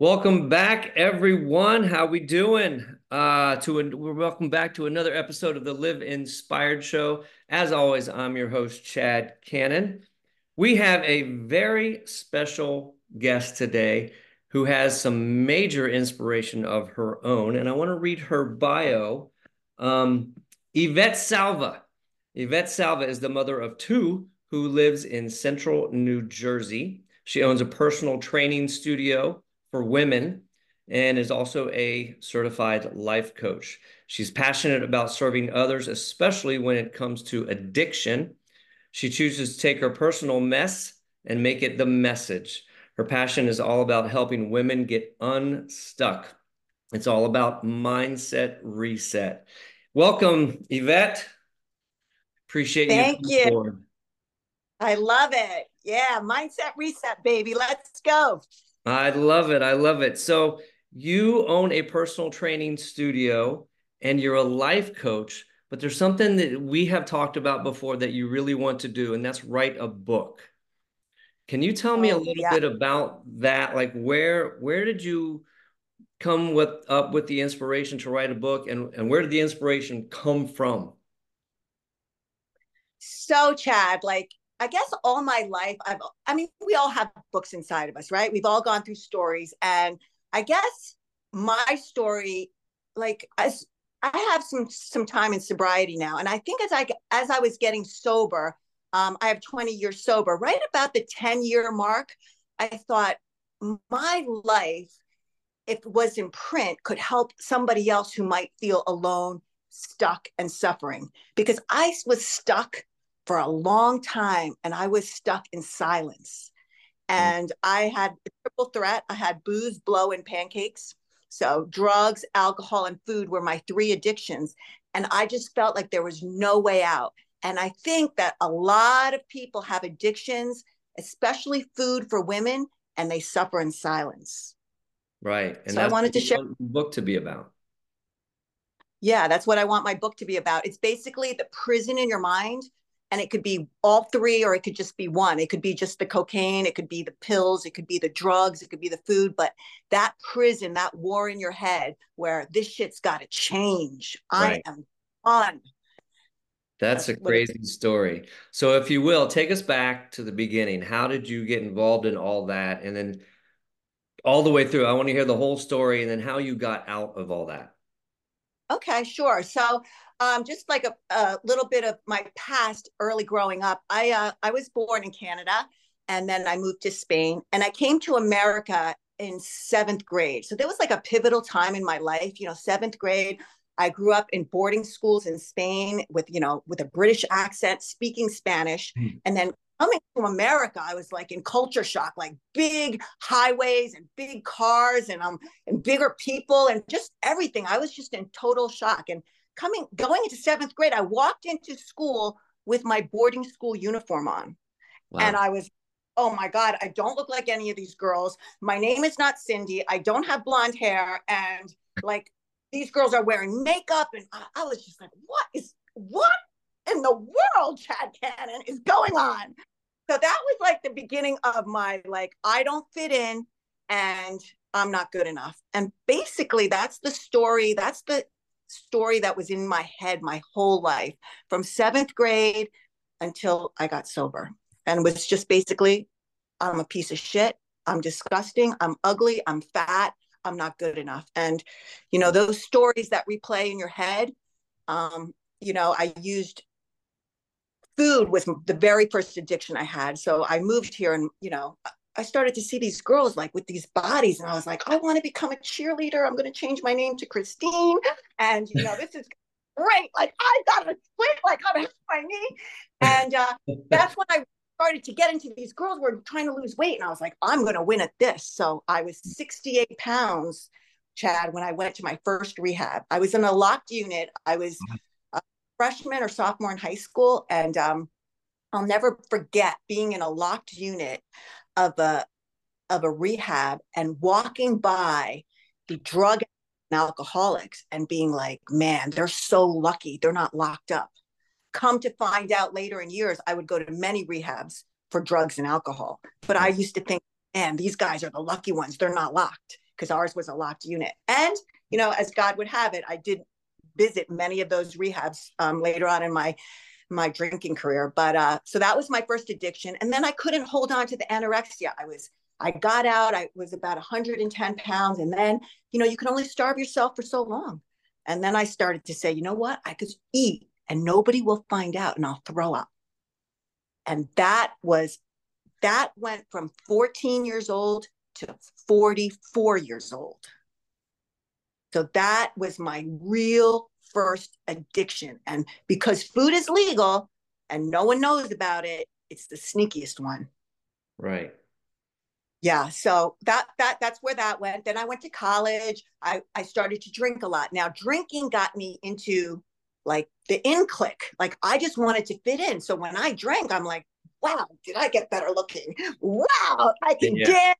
Welcome back, everyone. How we doing? Uh, to a, we're welcome back to another episode of the Live Inspired Show. As always, I'm your host Chad Cannon. We have a very special guest today who has some major inspiration of her own, and I want to read her bio. Um, Yvette Salva. Yvette Salva is the mother of two who lives in central New Jersey. She owns a personal training studio for women and is also a certified life coach. She's passionate about serving others, especially when it comes to addiction. She chooses to take her personal mess and make it the message. Her passion is all about helping women get unstuck. It's all about mindset reset. Welcome, Yvette. Appreciate Thank you. Thank you. I love it. Yeah, mindset reset, baby. Let's go. I love it. I love it. So you own a personal training studio and you're a life coach, but there's something that we have talked about before that you really want to do, and that's write a book. Can you tell me oh, a little yeah. bit about that? Like where where did you come with up with the inspiration to write a book and, and where did the inspiration come from? So Chad, like I guess all my life, I've, I mean, we all have books inside of us, right? We've all gone through stories. And I guess my story, like, as I have some, some time in sobriety now. And I think as I, as I was getting sober, um, I have 20 years sober, right about the 10 year mark, I thought my life, if it was in print, could help somebody else who might feel alone, stuck, and suffering. Because I was stuck for a long time and I was stuck in silence. Mm. And I had a triple threat. I had booze, blow, and pancakes. So drugs, alcohol, and food were my three addictions. And I just felt like there was no way out. And I think that a lot of people have addictions, especially food for women, and they suffer in silence. Right. And so I wanted to share book to be about. Yeah, that's what I want my book to be about. It's basically the prison in your mind and it could be all three or it could just be one. It could be just the cocaine it could be the pills it could be the drugs it could be the food but that prison that war in your head where this shit's got to change right. i am on that's, that's a crazy story. So if you will take us back to the beginning. How did you get involved in all that? And then all the way through i want to hear the whole story and then how you got out of all that. Okay sure. So um, just like a, a, little bit of my past early growing up. I uh, I was born in Canada, and then I moved to Spain, and I came to America in seventh grade. So there was like a pivotal time in my life. You know, seventh grade. I grew up in boarding schools in Spain with you know with a British accent, speaking Spanish, mm. and then coming to America, I was like in culture shock, like big highways and big cars and um and bigger people and just everything. I was just in total shock. And coming going into seventh grade, I walked into school with my boarding school uniform on. Wow. And I was, oh my God, I don't look like any of these girls. My name is not Cindy. I don't have blonde hair. And like these girls are wearing makeup. And I, I was just like, what is what in the world, Chad Cannon, is going on? So that was like the beginning of my like, I don't fit in and I'm not good enough. And basically that's the story. That's the story that was in my head my whole life from seventh grade until I got sober. And was just basically, I'm a piece of shit. I'm disgusting. I'm ugly. I'm fat. I'm not good enough. And, you know, those stories that replay in your head, um, you know, I used food was the very first addiction I had. So I moved here and, you know, I started to see these girls like with these bodies, and I was like, I want to become a cheerleader. I'm going to change my name to Christine, and you know, this is great. Like I got a split, like on my knee, and uh, that's when I started to get into these girls were trying to lose weight, and I was like, I'm going to win at this. So I was 68 pounds, Chad, when I went to my first rehab. I was in a locked unit. I was a freshman or sophomore in high school, and um, I'll never forget being in a locked unit of a of a rehab and walking by the drug and alcoholics and being like, man, they're so lucky they're not locked up. Come to find out later in years, I would go to many rehabs for drugs and alcohol. But I used to think, man, these guys are the lucky ones. They're not locked. because ours was a locked unit. And, you know, as God would have it, I did visit many of those rehabs um, later on in my my drinking career. But uh, so that was my first addiction. And then I couldn't hold on to the anorexia. I was, I got out, I was about 110 pounds. And then, you know, you can only starve yourself for so long. And then I started to say, you know what? I could eat and nobody will find out and I'll throw up. And that was, that went from 14 years old to 44 years old. So that was my real first addiction. And because food is legal and no one knows about it, it's the sneakiest one. Right. Yeah. So that that that's where that went. Then I went to college. I, I started to drink a lot. Now drinking got me into like the in clique. Like I just wanted to fit in. So when I drank, I'm like, wow, did I get better looking? Wow, I can yeah. dance.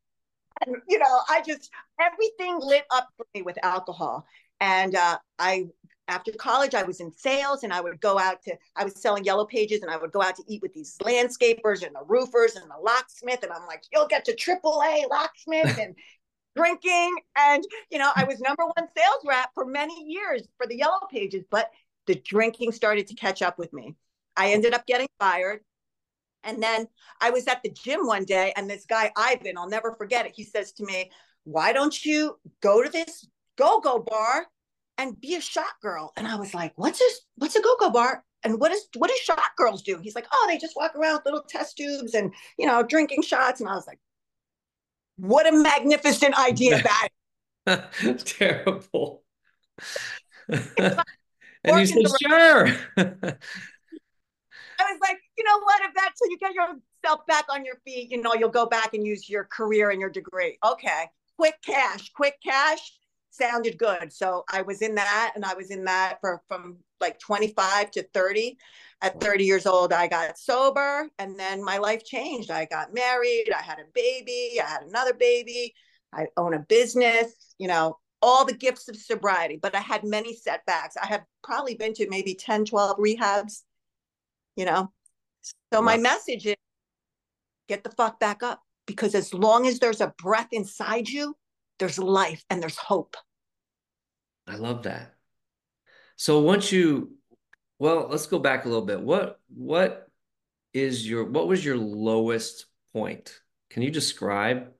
And you know, I just everything lit up for me with alcohol. And uh, I after college, I was in sales and I would go out to, I was selling yellow pages and I would go out to eat with these landscapers and the roofers and the locksmith. And I'm like, you'll get to AAA locksmith and drinking. And, you know, I was number one sales rep for many years for the yellow pages, but the drinking started to catch up with me. I ended up getting fired. And then I was at the gym one day and this guy, Ivan, I'll never forget it. He says to me, why don't you go to this go-go bar and be a shot girl. And I was like, what's this? What's a go-go bar? And what is what do shot girls do? He's like, oh, they just walk around with little test tubes and you know, drinking shots. And I was like, what a magnificent idea that terrible. and you said, sure. I was like, you know what? If that's so you get yourself back on your feet, you know, you'll go back and use your career and your degree. Okay. Quick cash, quick cash sounded good. So I was in that and I was in that for from like 25 to 30. At 30 years old, I got sober and then my life changed. I got married, I had a baby, I had another baby, I own a business, you know, all the gifts of sobriety, but I had many setbacks. I have probably been to maybe 10, 12 rehabs, you know. So my message is get the fuck back up because as long as there's a breath inside you, there's life and there's hope. I love that. So once you, well, let's go back a little bit. What what is your what was your lowest point? Can you describe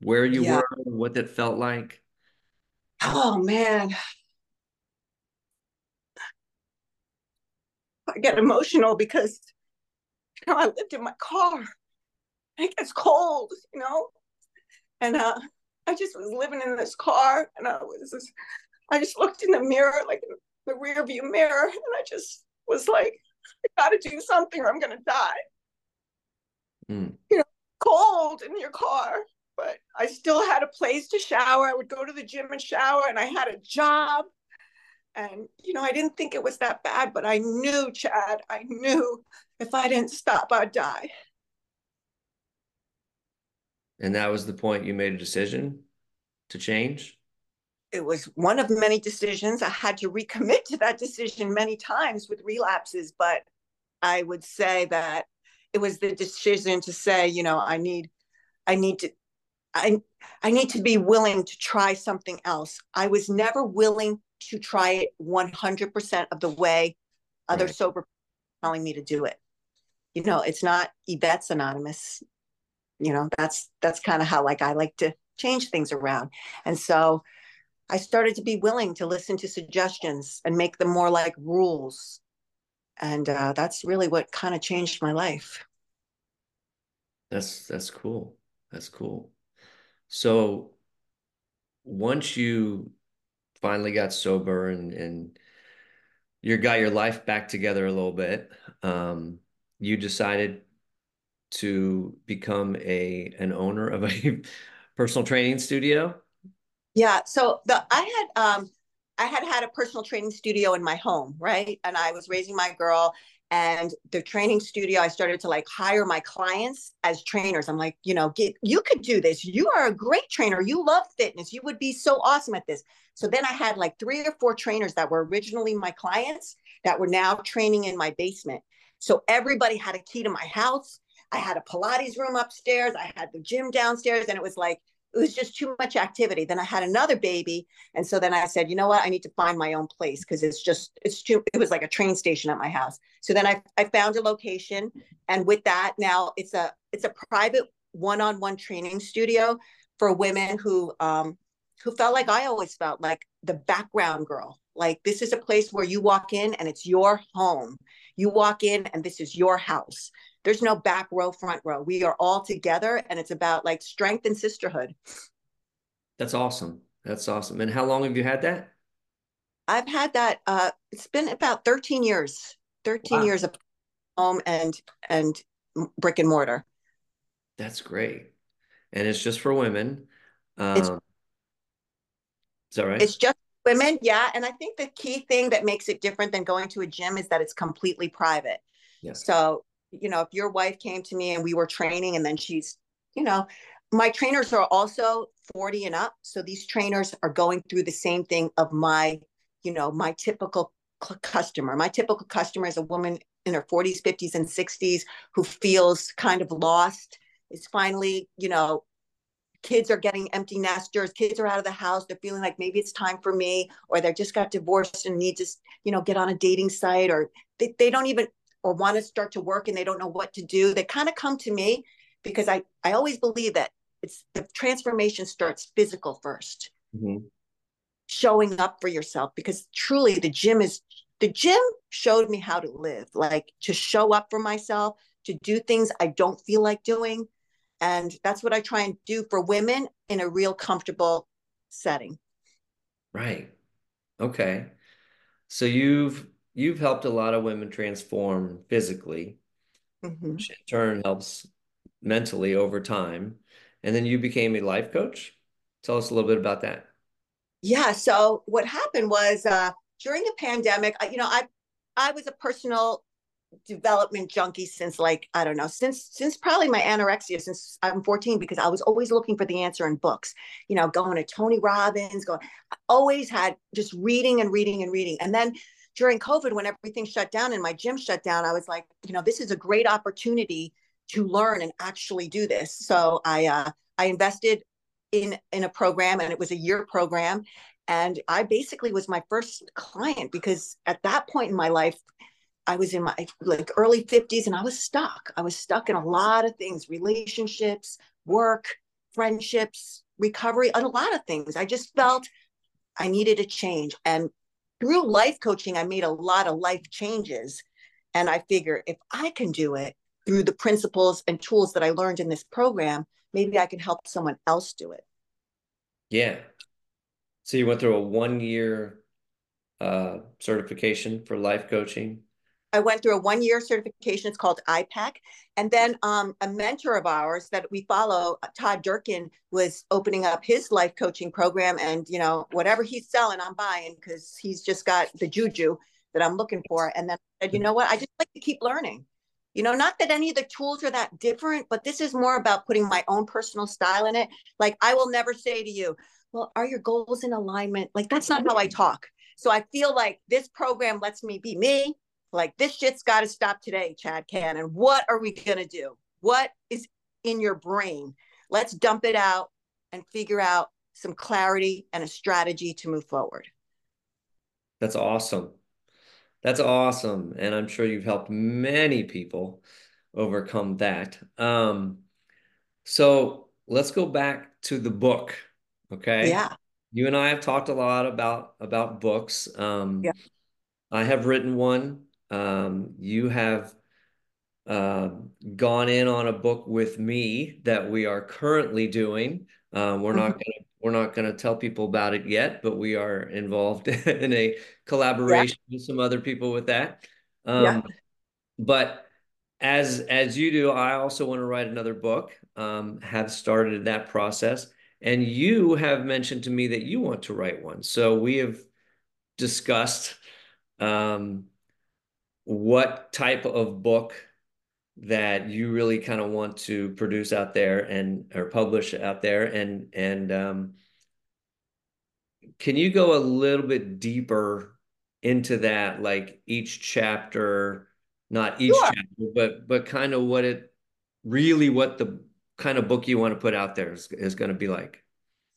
where you yeah. were, what that felt like? Oh man. I get emotional because you know I lived in my car. It gets cold, you know, and uh, I just was living in this car, and I was just, I just looked in the mirror, like in the rear view mirror, and I just was like, I gotta do something or I'm gonna die. Mm. You know, cold in your car, but I still had a place to shower. I would go to the gym and shower, and I had a job. And, you know, I didn't think it was that bad, but I knew, Chad, I knew if I didn't stop, I'd die. And that was the point you made a decision to change? It was one of many decisions. I had to recommit to that decision many times with relapses, but I would say that it was the decision to say, you know, I need, I need to, I, I need to be willing to try something else. I was never willing to try it 100% of the way other right. sober telling me to do it. You know, it's not Yvette's Anonymous you know that's that's kind of how like i like to change things around. And so i started to be willing to listen to suggestions and make them more like rules. And uh, that's really what kind of changed my life. That's that's cool. That's cool. So once you finally got sober and and you got your life back together a little bit um, you decided to become a an owner of a personal training studio? Yeah, so the I had um I had had a personal training studio in my home, right? And I was raising my girl and the training studio I started to like hire my clients as trainers. I'm like, you know, get you could do this. You are a great trainer. You love fitness. You would be so awesome at this. So then I had like three or four trainers that were originally my clients that were now training in my basement. So everybody had a key to my house I had a Pilates room upstairs. I had the gym downstairs. And it was like, it was just too much activity. Then I had another baby. And so then I said, you know what? I need to find my own place because it's just, it's too, it was like a train station at my house. So then I, I found a location. And with that, now it's a, it's a private one-on-one training studio for women who, um, who felt like I always felt like the background girl. Like this is a place where you walk in and it's your home. You walk in and this is your house there's no back row, front row. We are all together and it's about like strength and sisterhood. That's awesome. That's awesome. And how long have you had that? I've had that uh it's been about 13 years. 13 wow. years of home and and brick and mortar. That's great. And it's just for women. Um, it's, is that right? It's just women, yeah. And I think the key thing that makes it different than going to a gym is that it's completely private. Yes. So you know, if your wife came to me and we were training and then she's, you know, my trainers are also 40 and up. So these trainers are going through the same thing of my, you know, my typical customer. My typical customer is a woman in her 40s, 50s, and 60s who feels kind of lost, is finally, you know, kids are getting empty nesters, kids are out of the house, they're feeling like maybe it's time for me, or they just got divorced and need to, you know, get on a dating site, or they, they don't even or want to start to work and they don't know what to do, they kind of come to me because I, I always believe that it's the transformation starts physical 1st mm-hmm. showing up for yourself because truly the gym is the gym showed me how to live like to show up for myself to do things i don't feel like doing. And that's what i try and do for women in a real comfortable setting. Right. Okay. So you've you've helped a lot of women transform physically, mm-hmm. which in turn helps mentally over time. And then you became a life coach. Tell us a little bit about that. Yeah. So what happened was uh, during the pandemic, you know, I I was a personal development junkie since like I don't know since since probably my anorexia since I'm 14 because I was always looking for the answer in books. You know, going to Tony Robbins, going. I always had just reading and reading and reading, and then during COVID, when everything shut down and my gym shut down, I was like, you know, this is a great opportunity to learn and actually do this. So I uh, I invested in in a program, and it was a year program, and I basically was my first client because at that point in my life, I was in my like early 50s and I was stuck. I was stuck in a lot of things, relationships, work, friendships, recovery, and a lot of things. I just felt I needed a change. And through life coaching, I made a lot of life changes. And I figure if I can do it through the principles and tools that I learned in this program, maybe I can help someone else do it. Yeah. So you went through a one year uh, certification for life coaching. I went through a one year certification. It's called iPEC. And then um, a mentor of ours that we follow, Todd Durkin, was opening up his life coaching program. And, you know, whatever he's selling, I'm buying because he's just got the juju that I'm looking for. And then I said, you know what? I just like to keep learning. You know, not that any of the tools are that different, but this is more about putting my own personal style in it. Like, I will never say to you, well, are your goals in alignment? Like, that's not how I talk. So I feel like this program lets me be me like this shit's got to stop today, Chad Cannon. What are we going to do? What is in your brain? Let's dump it out and figure out some clarity and a strategy to move forward. That's awesome. That's awesome. And I'm sure you've helped many people overcome that. Um, so let's go back to the book. Okay. Yeah. You and I have talked a lot about about books. Um, yeah. I have written one um, you have uh, gone in on a book with me that we are currently doing. Um, we're not mm-hmm. gonna we're not gonna tell people about it yet, but we are involved in a collaboration yeah. with some other people with that. Um, yeah. But as as you do, I also want to write another book. Um, have started that process, and you have mentioned to me that you want to write one. So we have discussed um, what type of book that you really kind of want to produce out there and or publish out there and and um, can you go a little bit deeper into that like each chapter not each sure. chapter but but kind of what it really what the kind of book you want to put out there is, is going to be like?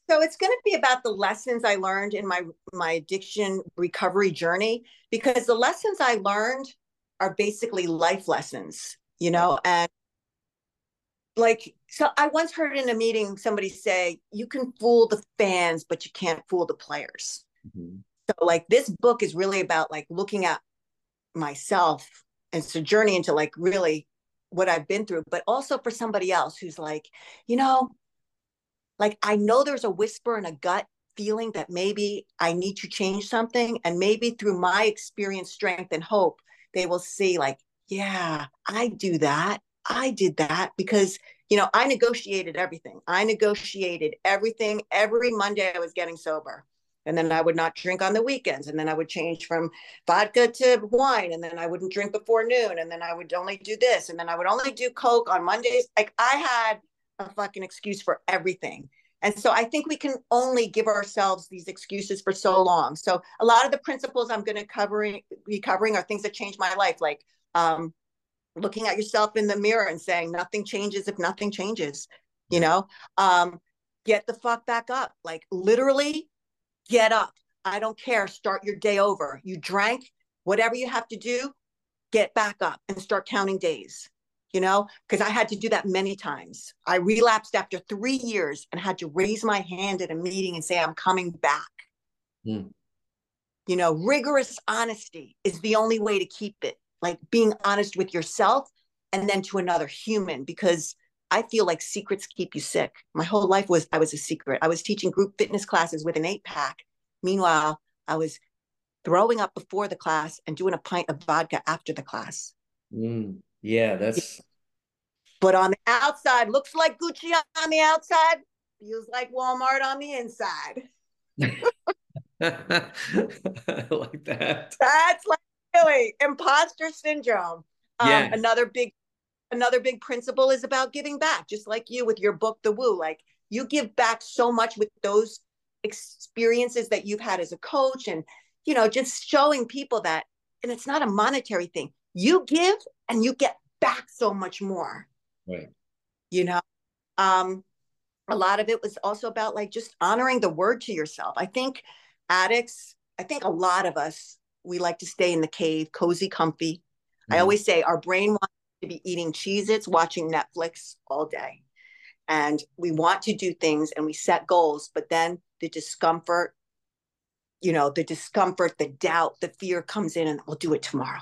So it's going to be about the lessons I learned in my my addiction recovery journey because the lessons I learned are basically life lessons, you know, and like so I once heard in a meeting somebody say you can fool the fans but you can't fool the players. Mm-hmm. So like this book is really about like looking at myself and a journey into like really what I've been through, but also for somebody else who's like, you know, like I know there's a whisper and a gut feeling that maybe I need to change something. And maybe through my experience, strength, and hope, they will see, like, yeah, I do that. I did that because, you know, I negotiated everything. I negotiated everything. Every Monday I was getting sober. And then I would not drink on the weekends. And then I would change from vodka to wine. And then I wouldn't drink before noon. And then I would only do this. And then I would only do Coke on Mondays. Like I had a fucking excuse for everything. And so I think we can only give ourselves these excuses for so long. So a lot of the principles I'm going to covering be covering are things that changed my life, like um, looking at yourself in the mirror and saying nothing changes if nothing changes. You know, um, get the fuck back up. Like literally, get up. I don't care. Start your day over. You drank, whatever you have to do, get back up and start counting days you know, because I had to do that many times. I relapsed after three years and had to raise my hand at a meeting and say, I'm coming back. Mm. You know, rigorous honesty is the only way to keep it, like being honest with yourself and then to another human, because I feel like secrets keep you sick. My whole life was, I was a secret. I was teaching group fitness classes with an eight pack. Meanwhile, I was throwing up before the class and doing a pint of vodka after the class. Mm. Yeah, that's. But on the outside, looks like Gucci on the outside, feels like Walmart on the inside. I like that. That's like really imposter syndrome. Um, yeah. Another big, another big principle is about giving back. Just like you with your book, The Woo. Like you give back so much with those experiences that you've had as a coach, and you know, just showing people that. And it's not a monetary thing. You give and you get back so much more. Right. You know, um, a lot of it was also about like just honoring the word to yourself. I think addicts, I think a lot of us, we like to stay in the cave, cozy, comfy. Mm-hmm. I always say our brain wants to be eating Cheez Its, watching Netflix all day. And we want to do things and we set goals, but then the discomfort, you know, the discomfort, the doubt, the fear comes in and we'll do it tomorrow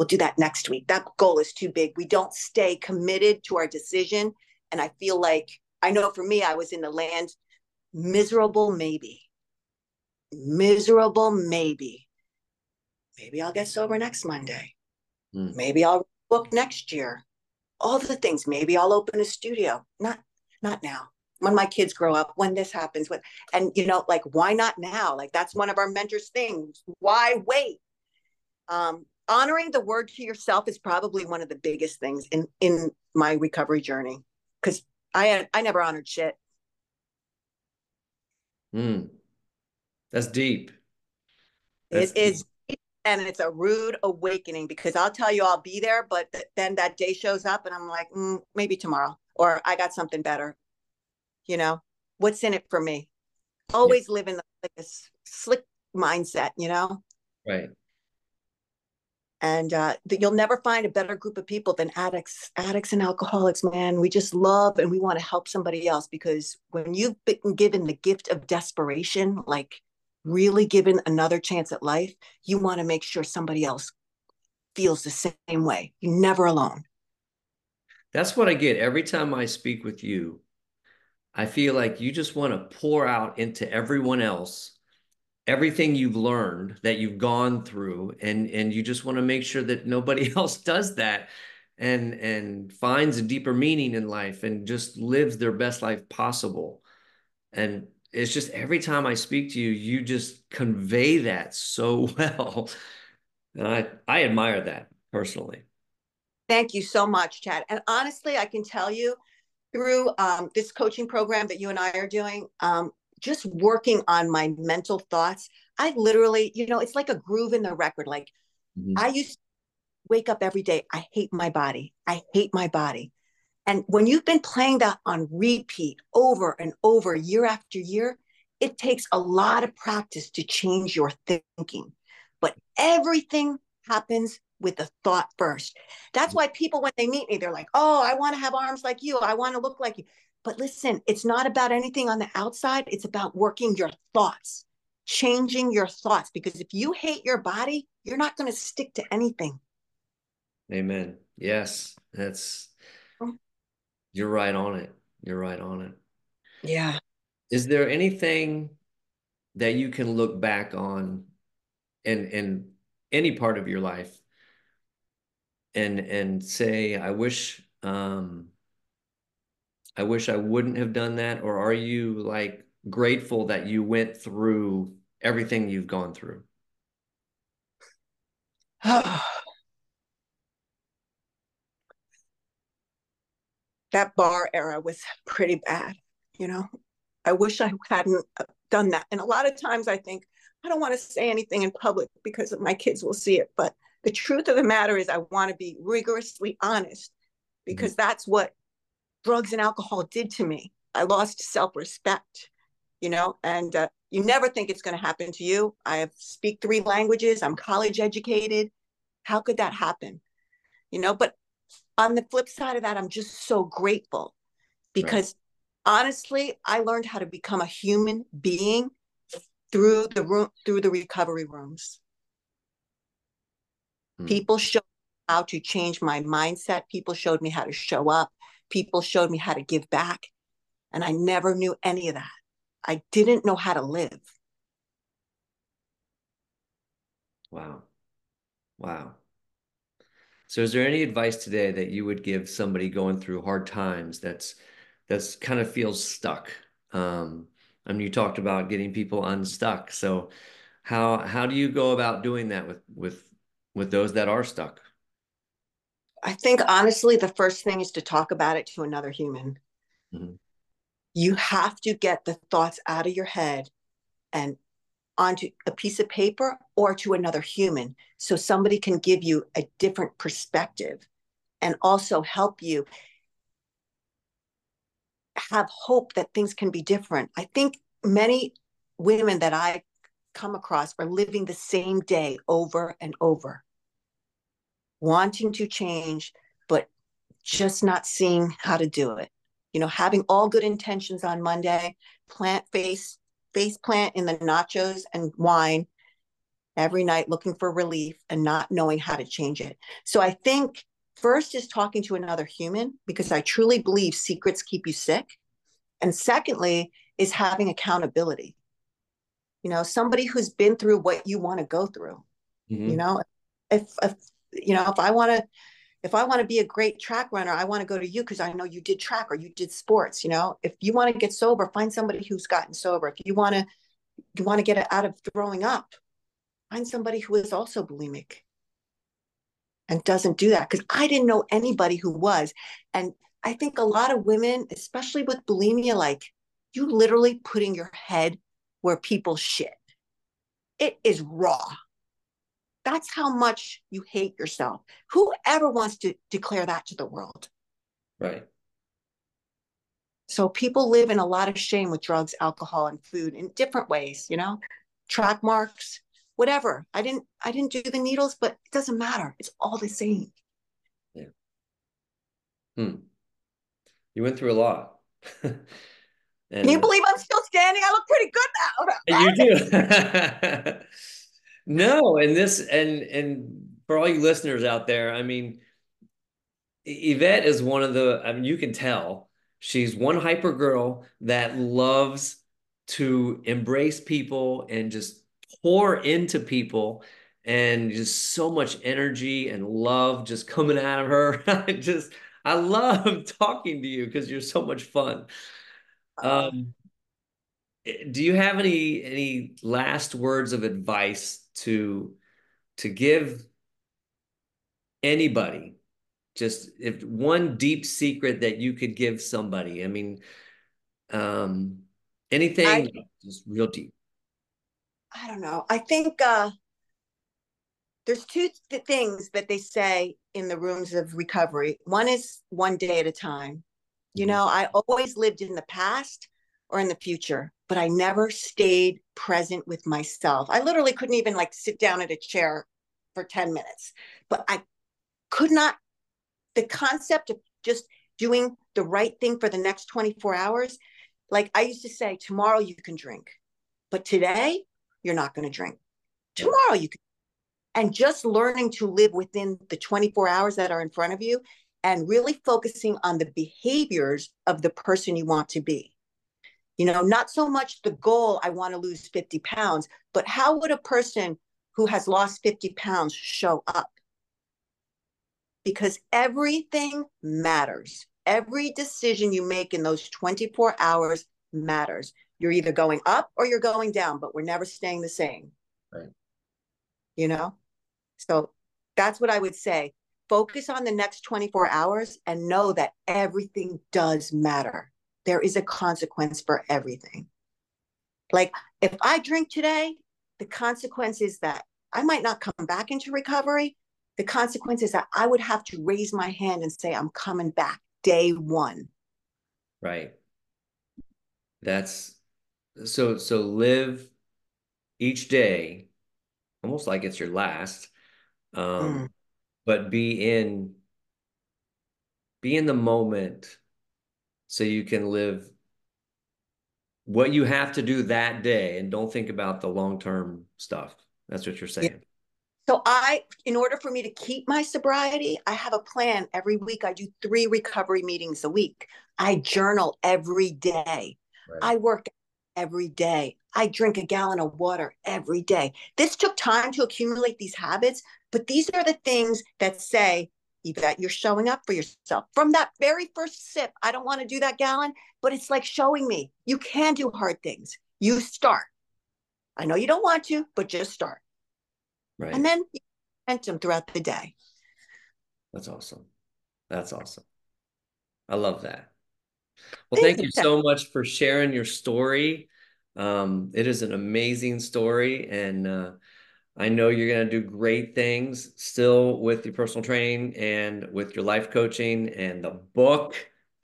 we'll do that next week. That goal is too big. We don't stay committed to our decision. And I feel like, I know for me, I was in the land miserable, maybe. Miserable, maybe. Maybe I'll get sober next Monday. Mm. Maybe I'll book next year. All the things. Maybe I'll open a studio. Not, not now. When my kids grow up, when this happens, when and you know, like why not now? Like that's one of our mentors' things. Why wait? Um, honoring the word to yourself is probably one of the biggest things in in my recovery journey because I I never honored shit. Hmm. That's deep. That's it deep. is and it's a rude awakening because I'll tell you I'll be there, but th- then that day shows up and I'm like, mm, maybe tomorrow, or I got something better. You know, what's in it for me? Always yeah. live in the, like a slick mindset, you know? Right and uh, that you'll never find a better group of people than addicts addicts and alcoholics man. We just love and we want to help somebody else because when you've been given the gift of desperation like really given another chance at life you want to make sure somebody else feels the same way. You're never alone. That's what i get every time i speak with you. I feel like you just want to pour out into everyone else everything you've learned that you've gone through and and you just want to make sure that nobody else does that and and finds a deeper meaning in life and just lives their best life possible. And it's just every time i speak to you you just convey that so well and i i admire that personally. Thank you so much chad and honestly i can tell you through um, this coaching program that you and i are doing um, just working on my mental thoughts. I literally, you know, it's like a groove in the record. Like mm-hmm. I used to wake up every day. I hate my body. I hate my body. And when you've been playing that on repeat over and over, year after year, it takes a lot of practice to change your thinking. But everything happens with the thought first. That's why people, when they meet me, they're like, oh, I want to have arms like you. I want to look like you. But listen, it's not about anything on the outside. It's about working your thoughts, changing your thoughts. Because if you hate your body, you're not going to stick to anything. Amen. Yes. That's, mm. you're right on it. You're right on it. Yeah. Is there anything that you can look back on in, in any part of your life and, and say, I wish, um, I wish I wouldn't have done that? Or are you like grateful that you went through everything you've gone through? that bar era was pretty bad, you know. I wish I hadn't done that. And a lot of times I think, I don't want to say anything in public because my kids will see it. But the truth of the matter is, I want to be rigorously honest because mm-hmm. that's what drugs and alcohol did to me. I lost self respect, you know, and uh, you never think it's going to happen to you. I speak three languages, I'm college educated. How could that happen? You know, but on the flip side of that, I'm just so grateful because right. honestly, I learned how to become a human being through the room through the recovery rooms. Hmm. People showed how to change my mindset. People showed me how to show up people showed me how to give back. And I never knew any of that. I didn't know how to live. Wow. Wow. So is there any advice today that you would give somebody going through hard times that's that's kind of feels stuck? Um, I mean, you talked about getting people unstuck. So how how do you go about doing that with with with those that are stuck? I think honestly, the first thing is to talk about it to another human. Mm-hmm. You have to get the thoughts out of your head and onto a piece of paper or to another human so somebody can give you a different perspective and also help you have hope that things can be different. I think many women that I come across are living the same day over and over wanting to change, but just not seeing how to do it. You know, having all good intentions on Monday, plant face, face plant in the nachos and wine every night looking for relief and not knowing how to change it. So I think first is talking to another human because I truly believe secrets keep you sick. And secondly is having accountability. You know, somebody who's been through what you want to go through. Mm-hmm. You know, if, if you know, if I want to, if I want to be a great track runner, I want to go to you because I know you did track or you did sports. You know, if you want to get sober, find somebody who's gotten sober. If you want to, you want to get out of throwing up, find somebody who is also bulimic and doesn't do that because I didn't know anybody who was. And I think a lot of women, especially with bulimia, like you literally putting your head where people shit. It is raw. That's how much you hate yourself. Whoever wants to declare that to the world? Right. So people live in a lot of shame with drugs, alcohol, and food in different ways, you know, track marks, whatever. I didn't I didn't do the needles, but it doesn't matter. It's all the same. Yeah. Hmm. You went through a lot. and, Can you believe I'm still standing? I look pretty good now. You do. No, and this and and for all you listeners out there, I mean, Yvette is one of the. I mean, you can tell she's one hyper girl that loves to embrace people and just pour into people and just so much energy and love just coming out of her. I just I love talking to you because you're so much fun. Um, do you have any any last words of advice to to give anybody just if one deep secret that you could give somebody i mean um anything I, just real deep i don't know i think uh there's two th- things that they say in the rooms of recovery. One is one day at a time. You mm-hmm. know, I always lived in the past or in the future, but I never stayed present with myself. I literally couldn't even like sit down at a chair for 10 minutes, but I could not. The concept of just doing the right thing for the next 24 hours, like I used to say, tomorrow you can drink, but today you're not going to drink. Tomorrow you can. And just learning to live within the 24 hours that are in front of you and really focusing on the behaviors of the person you want to be. You know, not so much the goal, I want to lose 50 pounds, but how would a person who has lost 50 pounds show up? Because everything matters. Every decision you make in those 24 hours matters. You're either going up or you're going down, but we're never staying the same. Right. You know? So that's what I would say focus on the next 24 hours and know that everything does matter. There is a consequence for everything. Like if I drink today, the consequence is that I might not come back into recovery. The consequence is that I would have to raise my hand and say, I'm coming back day one. Right. That's so, so live each day almost like it's your last. Um, mm but be in be in the moment so you can live what you have to do that day and don't think about the long-term stuff. That's what you're saying. Yeah. so i in order for me to keep my sobriety i have a plan. Every week i do three recovery meetings a week. I journal every day. Right. i work every day. I drink a gallon of water every day. This took time to accumulate these habits but these are the things that say that you're showing up for yourself. From that very first sip, I don't want to do that gallon, but it's like showing me you can do hard things. You start. I know you don't want to, but just start. Right. And then you momentum throughout the day. That's awesome. That's awesome. I love that. Well, thank, thank you so much for sharing your story. Um, it is an amazing story, and uh, I know you're going to do great things still with your personal training and with your life coaching and the book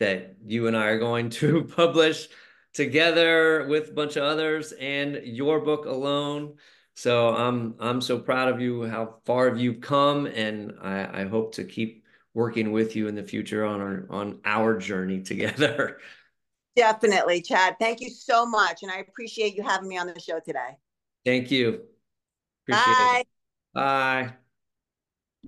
that you and I are going to publish together with a bunch of others and your book alone. So I'm I'm so proud of you, how far have you come, and I, I hope to keep working with you in the future on our on our journey together. Definitely, Chad. Thank you so much, and I appreciate you having me on the show today. Thank you. Appreciate Bye. it. Bye.